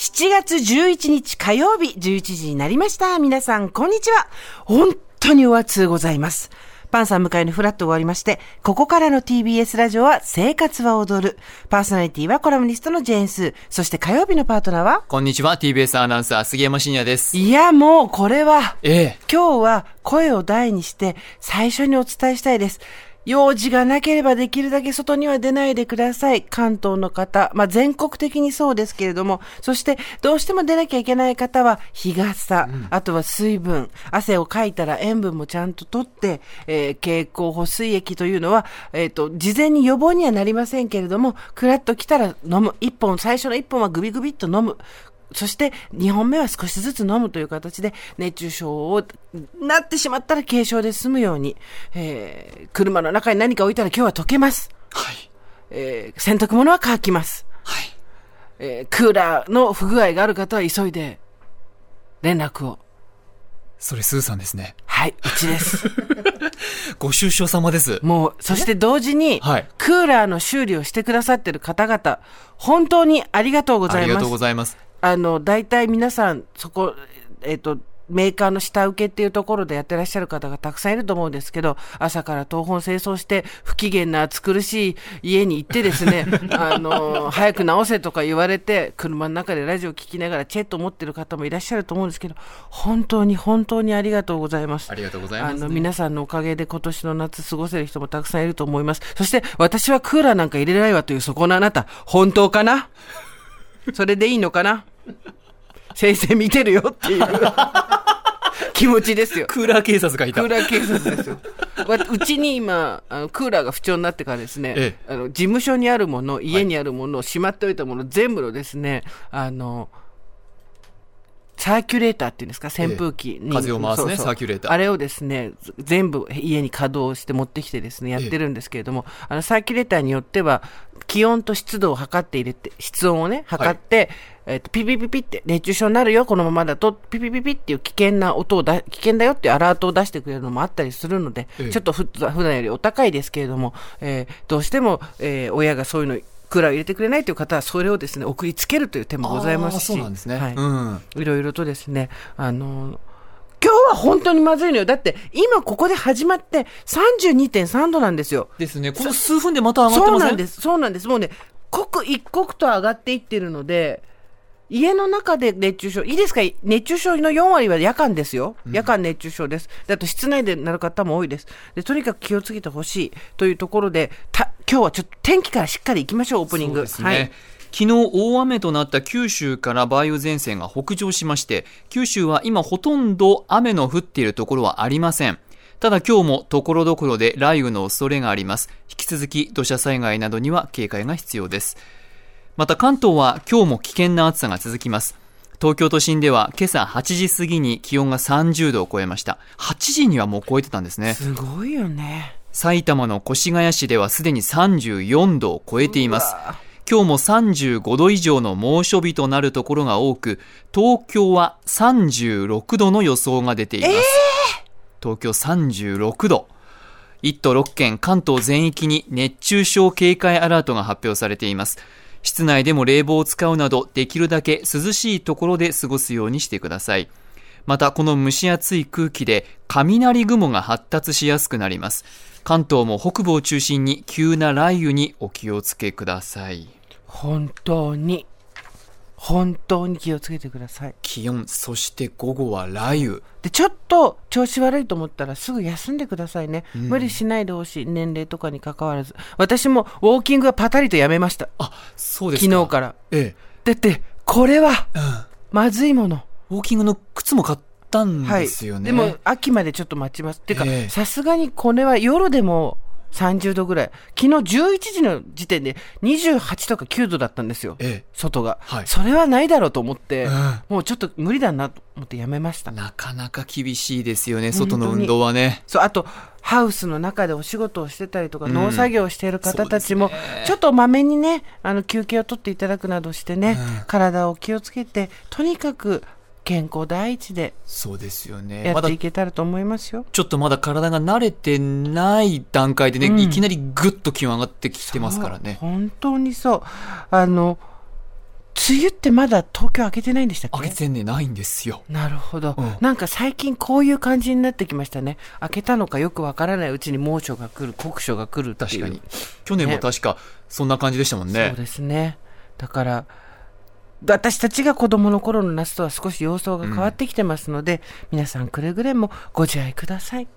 7月11日火曜日11時になりました。皆さん、こんにちは。本当にお暑うございます。パンさん迎えのフラット終わりまして、ここからの TBS ラジオは生活は踊る。パーソナリティはコラムニストのジェーンスー。そして火曜日のパートナーは？こんにちは、TBS アナウンサー、杉山真也です。いや、もうこれは、ええ。今日は声を大にして最初にお伝えしたいです。用事がなければできるだけ外には出ないでください。関東の方、まあ、全国的にそうですけれども、そしてどうしても出なきゃいけない方は日傘、あとは水分、汗をかいたら塩分もちゃんと取って、えー経口補水液というのは、えっ、と、事前に予防にはなりませんけれども、クラッと来たら飲む。一本、最初の一本はグビグビっと飲む。そして2本目は少しずつ飲むという形で熱中症をなってしまったら軽症で済むように、えー車の中に何か置いたら今日は溶けます。はい。えー洗濯物は乾きます。はい。えークーラーの不具合がある方は急いで連絡を。それ、スーさんですね。はい、うちです。ご愁傷様です。もう、そして同時に、はいクーラーの修理をしてくださってる方々、本当にありがとうございますありがとうご。ざいます。あの、大体皆さん、そこ、えっ、と、メーカーの下請けっていうところでやってらっしゃる方がたくさんいると思うんですけど、朝から東本清掃して、不機嫌な暑苦しい家に行ってですね、あの、早く直せとか言われて、車の中でラジオ聞きながらチェット持ってる方もいらっしゃると思うんですけど、本当に本当にありがとうございます。ありがとうございます、ね。あの、皆さんのおかげで今年の夏過ごせる人もたくさんいると思います。そして、私はクーラーなんか入れないわというそこのあなた、本当かな？それでいいのかな？先生見てるよっていう気持ちですよ。クーラー警察がいた。クーラー警察ですよ。わうちに今あの、クーラーが不調になってからですね、えあの事務所にあるもの、家にあるもの、しまっておいたもの、全部のですね、あの、サーキュレーターっていうんですか、扇風機に。風を回すねサーキュレーターあれをですね、ず全部家に稼働して持ってきてですね、やってるんですけれども、あの、サーキュレーターによっては、気温と湿度を測って入れて、室温をね、測って、えっと、ピピピピって熱中症になるよ、このままだと、ピピピピっていう危険な音をだ、危険だよっていうアラートを出してくれるのもあったりするので、ええちょっとふ普段よりお高いですけれども、えーどうしても、えー親がそういうの、クーラーを入れてくれないという方は、それをですね、送りつけるという手もございますし、そうなんですね。はいうん。いろいろとですね、あの今日は本当にまずいのよ。だって、今ここで始まって32.3度なんですよ。ですね。この数分でまた上がってません？そうなんです。そうなんです。もうね、刻一刻と上がっていってるので、家の中で熱中症、いいですか？熱中症の4割は夜間ですよ。夜間熱中症です。だと室内でなる方も多いです。で、とにかく気をつけてほしいというところで、た今日はちょっと天気からしっかり行きましょう、オープニング。そうですね。はい。昨日大雨となった九州から梅雨前線が北上しまして、九州は今ほとんど雨の降っているところはありません。ただ今日もところどころで雷雨の恐れがあります。引き続き土砂災害などには警戒が必要です。また関東は今日も危険な暑さが続きます。東京都心では今朝8時過ぎに気温が30度を超えました。8時にはもう超えてたんですね。すごいよね。埼玉の越谷市ではすでに34度を超えています。今日も35度以上の猛暑日となるところが多く、東京は36度の予想が出ています。東京36度。1都6県関東全域に熱中症警戒アラートが発表されています。室内でも冷房を使うなど、できるだけ涼しいところで過ごすようにしてください。またこの蒸し暑い空気で雷雲が発達しやすくなります。関東も北部を中心に急な雷雨にお気をつけください。本当に、本当に気をつけてください。気温、そして午後は雷雨。で、ちょっと調子悪いと思ったらすぐ休んでくださいね。無理しないでほしい。年齢とかに関わらず。私もウォーキングはパタリとやめました。あ、そうですか。昨日から。えだって、これはえ。うん。まずいもの。ウォーキングの靴も買ったんはい。ですよね。でも、秋までちょっと待ちます。っていうかええ、さすがにこれは夜でも30度ぐらい。昨日11時の時点で28とか9度だったんですよ。え外が、はいそれはないだろうと思って、うんもうちょっと無理だなと思ってやめましたえ。。なかなか厳しいですよね、外の運動はね。そう、あと、ハウスの中でお仕事をしてたりとか、ん農作業をしている方たちも、ねちょっとまめにね、あの、休憩を取っていただくなどしてね、うん体を気をつけて、とにかく健康第一でそうですよね。やっまだていけたらと思いますよ。ちょっとまだ体が慣れてない段階でね、うんいきなりぐっと気温上がってきてますからね。本当にそう。あの、梅雨ってまだ東京開けてないんでしたっけ？開けてねないんですよ。なるほど、うんなんか最近こういう感じになってきましたね。開けたのかよくわからないうちに猛暑が来る、酷暑が来るっていう。確かに。去年も確かそんな感じでしたもんそうね。ですね。だから、私たちが子供の頃の夏とは少し様相が変わってきてますので、皆さんくれぐれもご自愛ください。